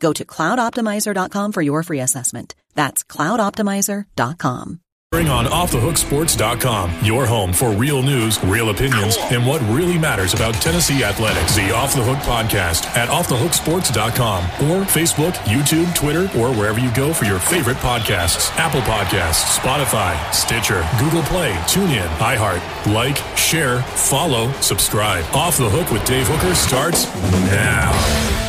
Go to cloudoptimizer.com for your free assessment. That's cloudoptimizer.com. Bring on OffTheHookSports.com, your home for real news, real opinions, and what really matters about Tennessee athletics. The Off the Hook podcast at OffTheHookSports.com or Facebook, YouTube, Twitter, or wherever you go for your favorite podcasts. Apple Podcasts, Spotify, Stitcher, Google Play, TuneIn, iHeart. Like, share, follow, subscribe. Off the Hook with Dave Hooker starts now.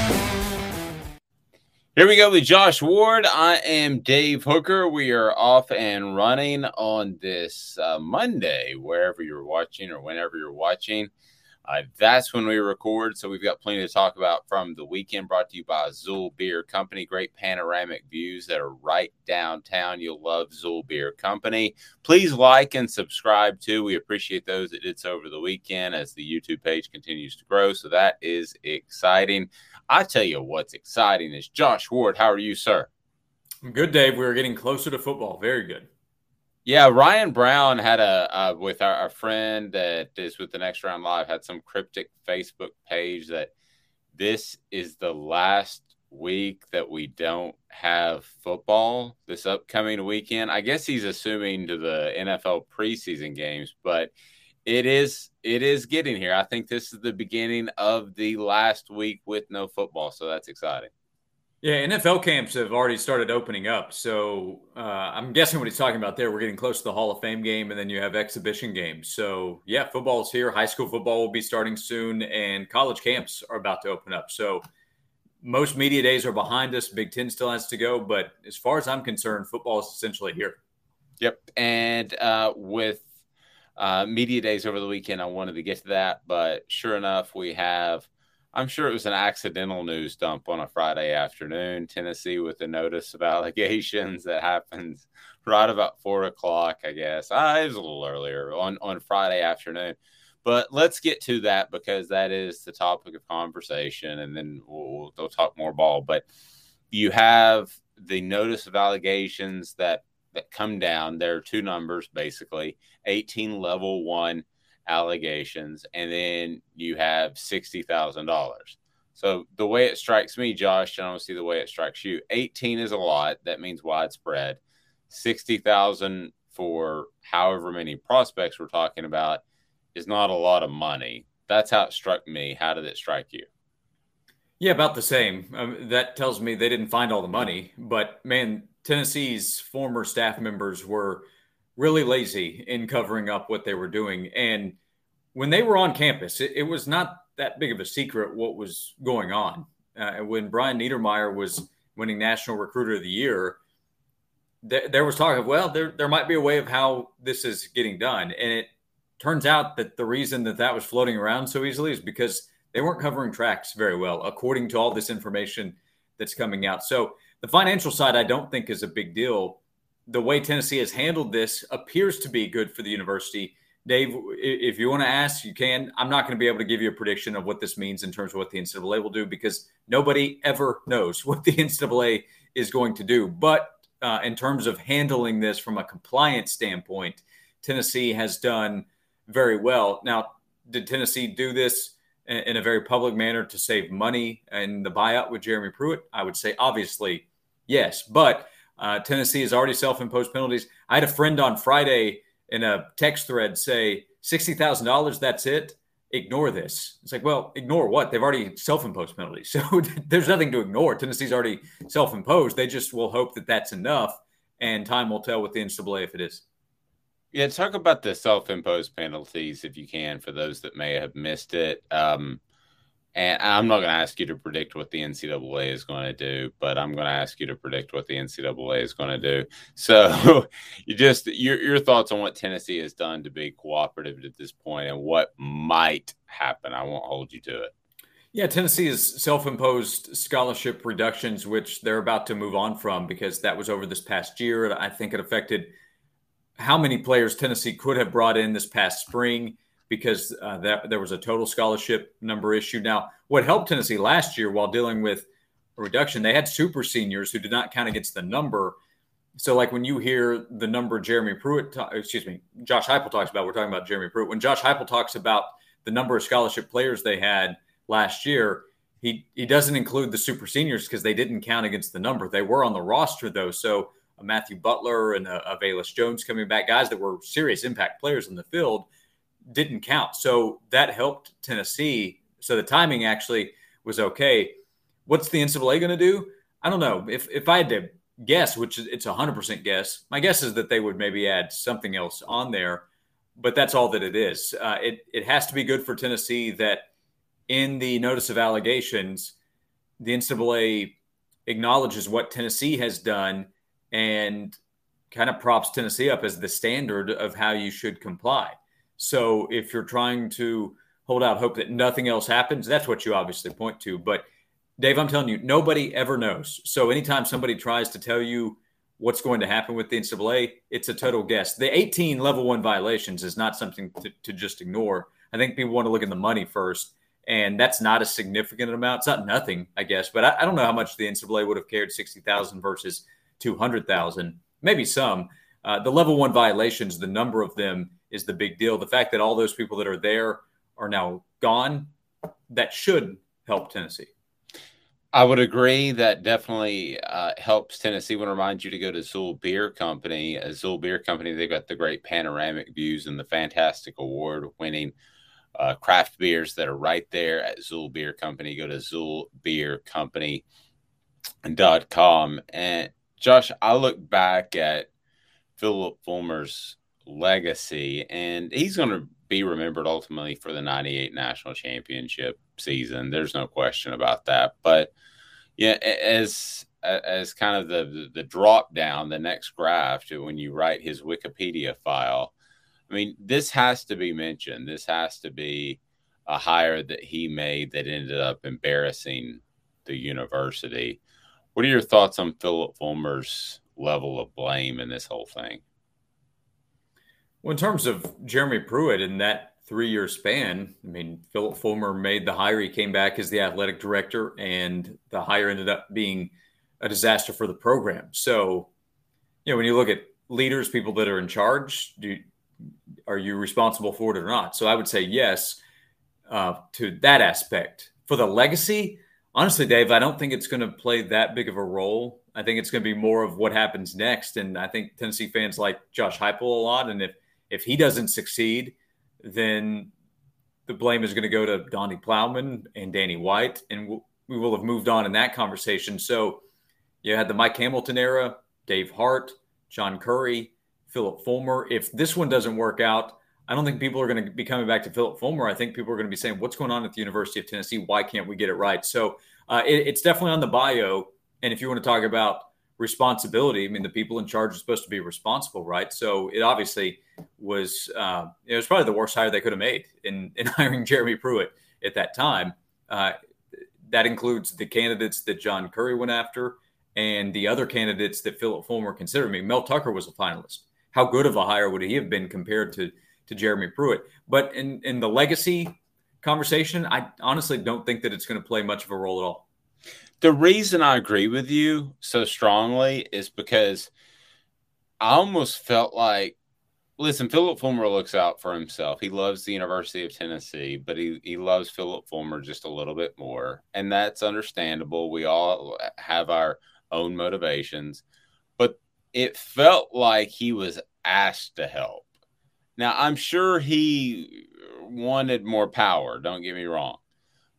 Here we go with Josh Ward. I am Dave Hooker. We are off and running on this uh, Monday, wherever you're watching or whenever you're watching. Uh, that's when we record. So we've got plenty to talk about from the weekend brought to you by Xul Beer Company. Great panoramic views that are right downtown. You'll love Xul Beer Company. Please like and subscribe too. We appreciate those that did so over the weekend as the YouTube page continues to grow. So that is exciting. I tell you what's exciting is Josh Ward. How are you, sir? Good, Dave. We are getting closer to football. Very good. Yeah, Ryan Brown had a uh, with our, our, friend that is with the next round live had some cryptic Facebook page that this is the last week that we don't have football this upcoming weekend. I guess he's assuming to the NFL preseason games, but it is it is getting here. I think this is the beginning of the last week with no football, so that's exciting. Yeah, NFL camps have already started opening up. So uh, I'm guessing what he's talking about there, we're getting close to the Hall of Fame game, and then you have exhibition games. So yeah, football is here. High school football will be starting soon, and college camps are about to open up. So most media days are behind us. Big Ten still has to go, but as far as I'm concerned, football is essentially here. Yep, and uh, with uh, media days over the weekend. I wanted to get to that, but sure enough, we have. I'm sure it was an accidental news dump on a Friday afternoon. Tennessee with a notice of allegations that happens right about four o'clock, I guess. Uh, it was a little earlier on on Friday afternoon. But let's get to that because that is the topic of conversation, and then we'll, we'll talk more ball. But you have the notice of allegations that that come down. There are two numbers basically 18 level one allegations, and then you have $60,000. So the way it strikes me, Josh, and I don't see the way it strikes you. 18 is a lot. That means widespread. 60,000 for however many prospects we're talking about is not a lot of money. That's how it struck me. How did it strike you? Yeah, about the same. Um, that tells me they didn't find all the money, but man, Tennessee's former staff members were really lazy in covering up what they were doing. And when they were on campus, it, it was not that big of a secret what was going on. Uh, when Brian Niedermeyer was winning National Recruiter of the Year, th- there was talk of, well, there, there might be a way of how this is getting done. And it turns out that the reason that that was floating around so easily is because they weren't covering tracks very well, according to all this information that's coming out. So the financial side, I don't think is a big deal. The way Tennessee has handled this appears to be good for the university. Dave, if you want to ask, you can. I'm not going to be able to give you a prediction of what this means in terms of what the NCAA will do because nobody ever knows what the NCAA is going to do. But uh, in terms of handling this from a compliance standpoint, Tennessee has done very well. Now, did Tennessee do this in a very public manner to save money and the buyout with Jeremy Pruitt? I would say obviously yes, but uh, Tennessee has already self-imposed penalties. I had a friend on Friday in a text thread say sixty thousand dollars. That's it. Ignore this. It's like, well, ignore what? They've already self-imposed penalties, so there's nothing to ignore. Tennessee's already self-imposed. They just will hope that that's enough and time will tell with the NCAA if it is. Yeah, talk about the self-imposed penalties if you can for those that may have missed it. Um, and I'm not going to ask you to predict what the NCAA is going to do, but I'm going to ask you to predict what the NCAA is going to do. So, you just your your thoughts on what Tennessee has done to be cooperative at this point, and what might happen. I won't hold you to it. Yeah, Tennessee has self-imposed scholarship reductions, which they're about to move on from because that was over this past year. I think it affected how many players Tennessee could have brought in this past spring because uh, that there was a total scholarship number issue. Now, what helped Tennessee last year while dealing with a reduction, they had super seniors who did not count against the number. So, like when you hear the number Jeremy Pruitt, ta- excuse me, Josh Heupel talks about, we're talking about Jeremy Pruitt. When Josh Heupel talks about the number of scholarship players they had last year, he he doesn't include the super seniors because they didn't count against the number. They were on the roster though, so Matthew Butler and a, a Velus Jones coming back, guys that were serious impact players in the field didn't count. So that helped Tennessee. So the timing actually was okay. What's the NCAA going to do? I don't know. If if I had to guess, which it's a hundred percent guess, my guess is that they would maybe add something else on there. But that's all that it is. Uh, it it has to be good for Tennessee that in the notice of allegations, the NCAA acknowledges what Tennessee has done and kind of props Tennessee up as the standard of how you should comply. So if you're trying to hold out hope that nothing else happens, that's what you obviously point to. But Dave, I'm telling you, nobody ever knows. So anytime somebody tries to tell you what's going to happen with the NCAA, it's a total guess. The 18 level one violations is not something to, to just ignore. I think people want to look at the money first, and that's not a significant amount. It's not nothing, I guess, but I, I don't know how much the NCAA would have cared 60,000 versus 200,000, maybe some. Uh, the level one violations, the number of them is the big deal. The fact that all those people that are there are now gone, that should help Tennessee. I would agree that definitely uh, helps Tennessee. I want to remind you to go to Xul Beer Company. A Xul Beer Company, they've got the great panoramic views and the fantastic award winning uh, craft beers that are right there at Xul Beer Company. Go to xulbeercompany.com. And Josh, I look back at Phillip Fulmer's legacy, and he's going to be remembered ultimately for the 98 national championship season. There's no question about that. But yeah, as as kind of the the drop down, the next graph to when you write his Wikipedia file, I mean, this has to be mentioned. This has to be a hire that he made that ended up embarrassing the university. What are your thoughts on Phillip Fulmer's level of blame in this whole thing? Well, in terms of Jeremy Pruitt in that three year span, I mean, Phillip Fulmer made the hire. He came back as the athletic director, and the hire ended up being a disaster for the program. So, you know, when you look at leaders, people that are in charge, do, are you responsible for it or not? So I would say yes uh, to that aspect. For the legacy, honestly, Dave, I don't think it's going to play that big of a role. I think it's going to be more of what happens next. And I think Tennessee fans like Josh Heupel a lot. And if if he doesn't succeed, then the blame is going to go to Donde Plowman and Danny White, and we'll, we will have moved on in that conversation. So you had the Mike Hamilton era, Dave Hart, John Currie, Phillip Fulmer. If this one doesn't work out, I don't think people are going to be coming back to Phillip Fulmer. I think people are going to be saying, "What's going on at the University of Tennessee? Why can't we get it right?" So uh, it, it's definitely on the bio. And if you want to talk about responsibility, I mean, the people in charge are supposed to be responsible, right? So it obviously was uh, it was probably the worst hire they could have made in in hiring Jeremy Pruitt at that time. Uh, that includes the candidates that John Currie went after and the other candidates that Phillip Fulmer considered. I mean, Mel Tucker was a finalist. How good of a hire would he have been compared to to Jeremy Pruitt? But in in the legacy conversation, I honestly don't think that it's going to play much of a role at all. The reason I agree with you so strongly is because I almost felt like Listen, Phillip Fulmer looks out for himself. He loves the University of Tennessee, but he, he loves Phillip Fulmer just a little bit more. And that's understandable. We all have our own motivations. But it felt like he was asked to help. Now, I'm sure he wanted more power, don't get me wrong.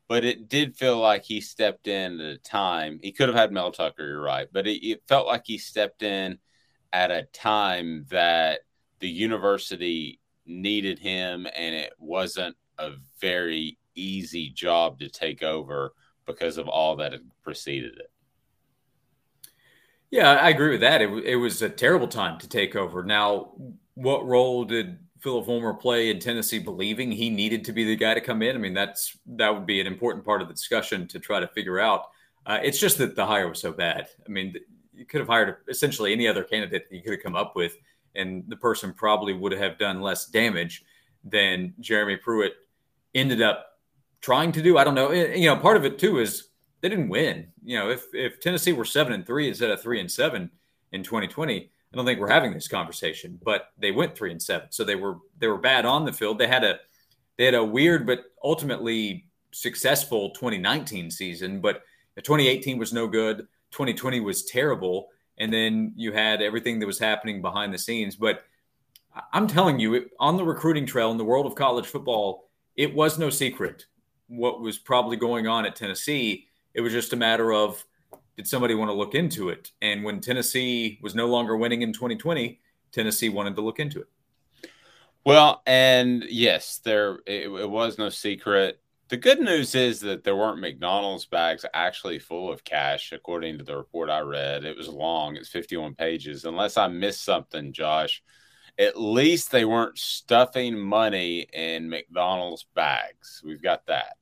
But it did feel like he stepped in at a time. He could have had Mel Tucker, you're right. But it, it felt like he stepped in at a time that the university needed him and it wasn't a very easy job to take over because of all that had preceded it. Yeah, I agree with that. It, it was a terrible time to take over. Now, what role did Phillip Fulmer play in Tennessee believing he needed to be the guy to come in? I mean, that's that would be an important part of the discussion to try to figure out. Uh, it's just that the hire was so bad. I mean, you could have hired essentially any other candidate you could have come up with, and the person probably would have done less damage than Jeremy Pruitt ended up trying to do. I don't know. You know, part of it too is they didn't win. You know, if if Tennessee were seven and three instead of three and seven in 2020, I don't think we're having this conversation. But they went three and seven, so they were they were bad on the field. They had a they had a weird but ultimately successful 2019 season, but 2018 was no good. 2020 was terrible, and then you had everything that was happening behind the scenes. But I'm telling you, on the recruiting trail in the world of college football, it was no secret what was probably going on at Tennessee it was just a matter of did somebody want to look into it? And when Tennessee was no longer winning in 2020, Tennessee wanted to look into it. Well, and yes, there it, it, was no secret. The good news is that there weren't McDonald's bags actually full of cash, according to the report I read. It was long; it's 51 pages. Unless I missed something, Josh, at least they weren't stuffing money in McDonald's bags. We've got that.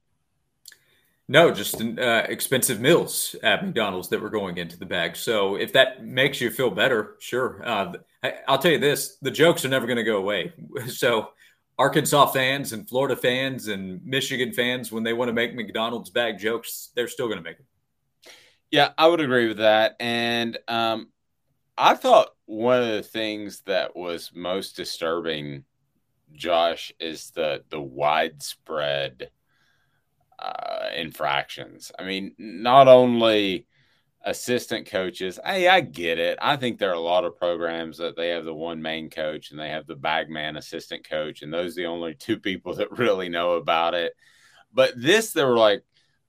No, just uh, expensive meals at McDonald's that were going into the bag. So if that makes you feel better, sure. Uh, I, will tell you this: the jokes are never going to go away. So Arkansas fans and Florida fans and Michigan fans, when they want to make McDonald's bag jokes, they're still going to make them. Yeah, I would agree with that. And um, I thought one of the things that was most disturbing, Josh, is the the widespread uh, infractions. I mean, not only assistant coaches. Hey, I get it. I think there are a lot of programs that they have the one main coach and they have the bagman assistant coach, and those are the only two people that really know about it. But this, there were like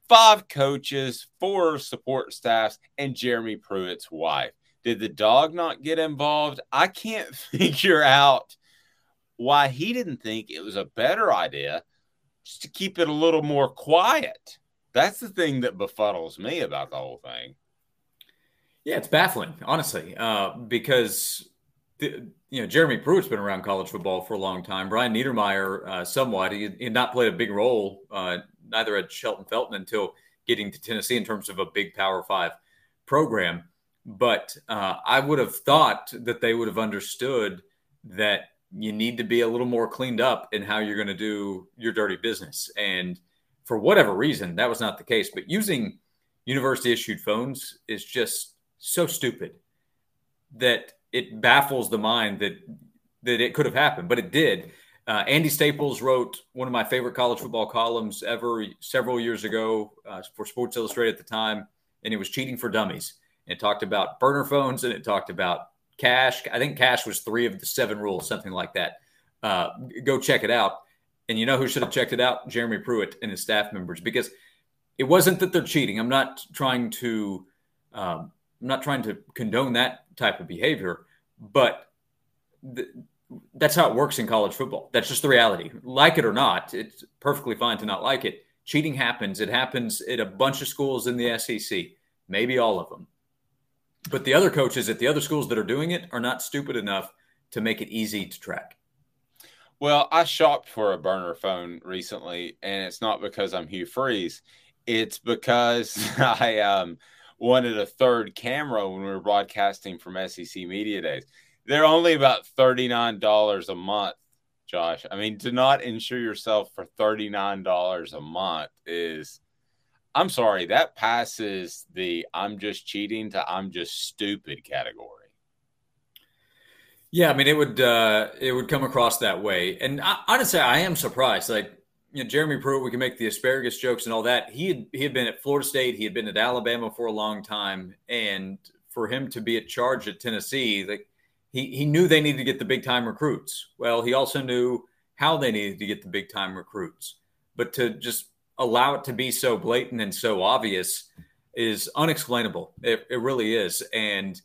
five coaches, four support staffs, and Jeremy Pruitt's wife. Did the dog not get involved? I can't figure out why he didn't think it was a better idea just to keep it a little more quiet. That's the thing that befuddles me about the whole thing. Yeah, it's baffling, honestly, uh, because the, you know Jeremy Pruitt's been around college football for a long time. Brian Niedermeyer, uh, somewhat, he, had not played a big role, uh, neither at Shelton Felton until getting to Tennessee in terms of a big Power Five program. But uh, I would have thought that they would have understood that you need to be a little more cleaned up in how you're going to do your dirty business. And for whatever reason, that was not the case. But using university issued phones is just so stupid that it baffles the mind that that it could have happened, but it did. Uh, Andy Staples wrote one of my favorite college football columns ever several years ago uh, for Sports Illustrated at the time, and it was cheating for dummies. It talked about burner phones and it talked about Cash. I think Cash was three of the seven rules, something like that. Uh, go check it out. And you know who should have checked it out? Jeremy Pruitt and his staff members, because it wasn't that they're cheating. I'm not trying to, um, I'm not trying to condone that type of behavior, but th- that's how it works in college football. That's just the reality. Like it or not, it's perfectly fine to not like it. Cheating happens. It happens at a bunch of schools in the SEC, maybe all of them. But the other coaches at the other schools that are doing it are not stupid enough to make it easy to track. Well, I shopped for a burner phone recently, and it's not because I'm Hugh Freeze. It's because I um, wanted a third camera when we were broadcasting from SEC Media Days. They're only about $39 a month, Josh. I mean, to not insure yourself for $39 a month is I'm sorry, that passes the I'm just cheating to I'm just stupid category. Yeah, I mean it would uh it would come across that way. And I, honestly, I am surprised. Like, you know, Jeremy Pruitt, we can make the asparagus jokes and all that. He had he had been at Florida State, he had been at Alabama for a long time, and for him to be at charge at Tennessee, like he he knew they needed to get the big time recruits. Well, he also knew how they needed to get the big time recruits. But to just allow it to be so blatant and so obvious is unexplainable. It, it really is. And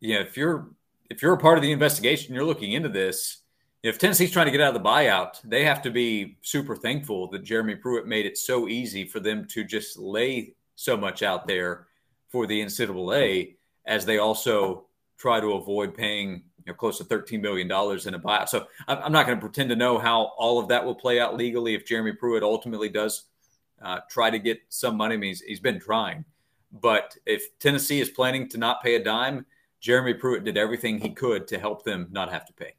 you know, if you're if you're a part of the investigation, you're looking into this. If Tennessee's trying to get out of the buyout, they have to be super thankful that Jeremy Pruitt made it so easy for them to just lay so much out there for the NCAA as they also try to avoid paying you know, close to $13 million in a buyout. So I'm not going to pretend to know how all of that will play out legally if Jeremy Pruitt ultimately does uh, try to get some money. I mean, he's, he's been trying. But if Tennessee is planning to not pay a dime, Jeremy Pruitt did everything he could to help them not have to pay.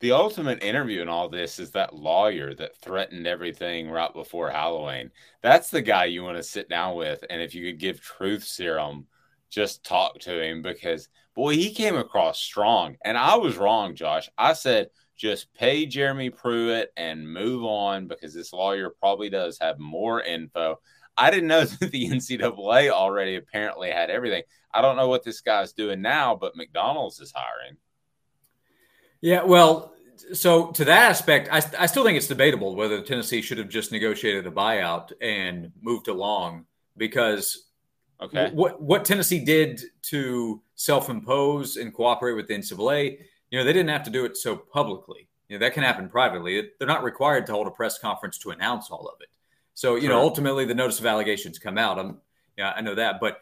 The ultimate interview in all this is that lawyer that threatened everything right before Halloween. That's the guy you want to sit down with. And if you could give truth serum, just talk to him because, boy, he came across strong. And I was wrong, Josh. I said, just pay Jeremy Pruitt and move on because this lawyer probably does have more info. I didn't know that the NCAA already apparently had everything. I don't know what this guy's doing now, but McDonald's is hiring. Yeah, well, so to that aspect, I, I still think it's debatable whether Tennessee should have just negotiated a buyout and moved along because okay. what what Tennessee did to self-impose and cooperate with the NCAA, you know, they didn't have to do it so publicly. You know, that can happen privately. They're not required to hold a press conference to announce all of it. So, you know, ultimately the notice of allegations come out. I'm, yeah, I know that, but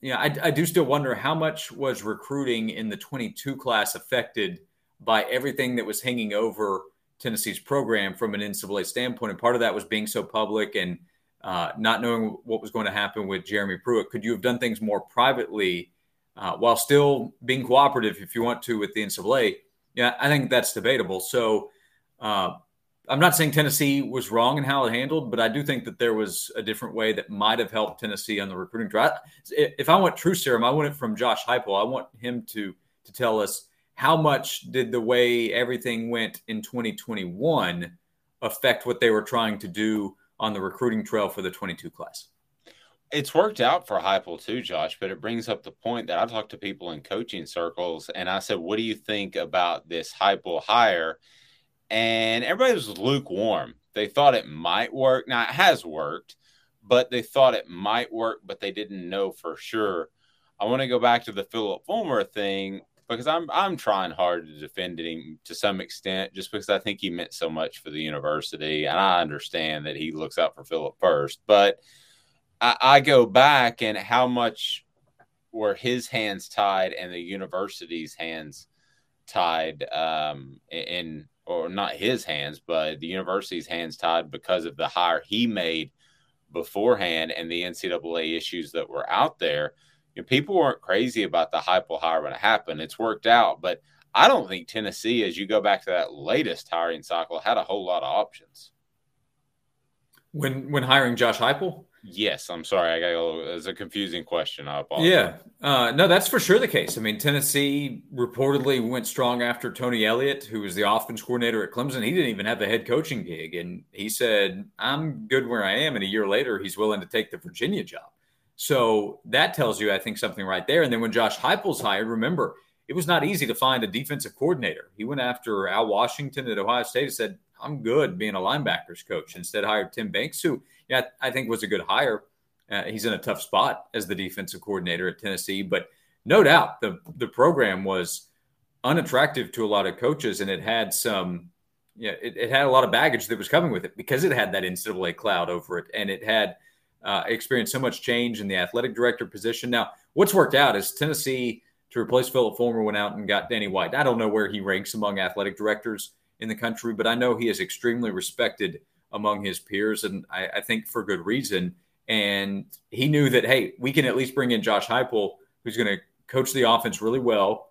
yeah, I, I do still wonder how much was recruiting in the 22 class affected by everything that was hanging over Tennessee's program from an NCAA standpoint. And part of that was being so public and uh, not knowing what was going to happen with Jeremy Pruitt. Could you have done things more privately uh, while still being cooperative if you want to with the NCAA? Yeah, I think that's debatable. So, uh, I'm not saying Tennessee was wrong in how it handled, but I do think that there was a different way that might have helped Tennessee on the recruiting drive. If I want true serum, I want it from Josh Heupel. I want him to to tell us how much did the way everything went in 2021 affect what they were trying to do on the recruiting trail for the 22 class. It's worked out for Heupel too, Josh, but it brings up the point that I talked to people in coaching circles and I said, What do you think about this Heupel hire? and everybody was lukewarm. They thought it might work. Now it has worked, but they thought it might work, but they didn't know for sure. I want to go back to the Phillip Fulmer thing because I'm I'm trying hard to defend him to some extent, just because I think he meant so much for the university, and I understand that he looks out for Phillip first. But I, I go back and how much were his hands tied and the university's hands tied um, in or not his hands, but the university's hands tied because of the hire he made beforehand and the NCAA issues that were out there. You know, people weren't crazy about the Heupel hire when it happened. It's worked out, but I don't think Tennessee, as you go back to that latest hiring cycle, had a whole lot of options. When when hiring Josh Heupel, Yes, I'm sorry. I got a little, it's a confusing question. I apologize. Yeah, uh, no, that's for sure the case. I mean, Tennessee reportedly went strong after Tony Elliott, who was the offense coordinator at Clemson. He didn't even have the head coaching gig, and he said, "I'm good where I am." And a year later, he's willing to take the Virginia job. So that tells you, I think, something right there. And then when Josh Heupel's hired, remember, it was not easy to find a defensive coordinator. He went after Al Washington at Ohio State and said, I'm good being a linebackers coach. Instead, hired Tim Banks, who yeah, I think was a good hire. Uh, he's in a tough spot as the defensive coordinator at Tennessee, but no doubt the the program was unattractive to a lot of coaches, and it had some, yeah, it, it, had a lot of baggage that was coming with it because it had that NCAA cloud over it, and it had uh, experienced so much change in the athletic director position. Now, what's worked out is Tennessee to replace Phillip Fulmer went out and got Danny White. I don't know where he ranks among athletic directors in the country, but I know he is extremely respected among his peers, and I, I think for good reason. And he knew that, hey, we can at least bring in Josh Heupel, who's going to coach the offense really well.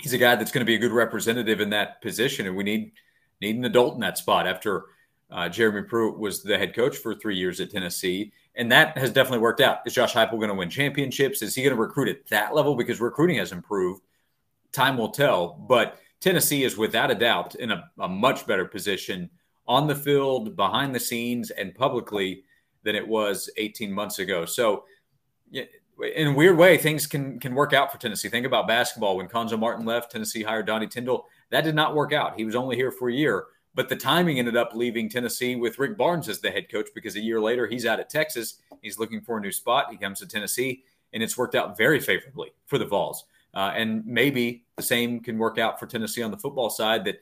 He's a guy that's going to be a good representative in that position, and we need need an adult in that spot after uh, Jeremy Pruitt was the head coach for three years at Tennessee. And that has definitely worked out. Is Josh Heupel going to win championships? Is he going to recruit at that level? Because recruiting has improved. Time will tell. But Tennessee is without a doubt in a, a much better position on the field, behind the scenes, and publicly than it was 18 months ago. So, in a weird way, things can can work out for Tennessee. Think about basketball. When Cuonzo Martin left, Tennessee hired Donnie Tyndall. That did not work out. He was only here for a year, but the timing ended up leaving Tennessee with Rick Barnes as the head coach because a year later he's out at Texas. He's looking for a new spot. He comes to Tennessee, and it's worked out very favorably for the Vols. Uh, and maybe the same can work out for Tennessee on the football side that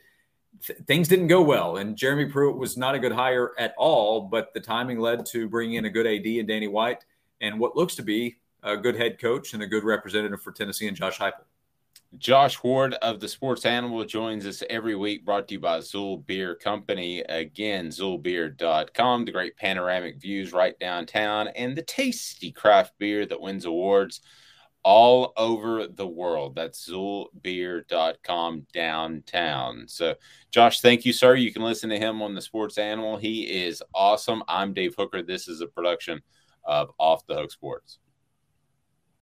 th- things didn't go well. And Jeremy Pruitt was not a good hire at all, but the timing led to bringing in a good AD and Danny White and what looks to be a good head coach and a good representative for Tennessee and Josh Heupel. Josh Ward of the Sports Animal joins us every week, brought to you by Xul Beer Company. Again, XulBeer.com, the great panoramic views right downtown, and the tasty craft beer that wins awards all over the world. That's XulBeer.com downtown. So, Josh, thank you, sir. You can listen to him on the Sports Animal. He is awesome. I'm Dave Hooker. This is a production of Off the Hook Sports.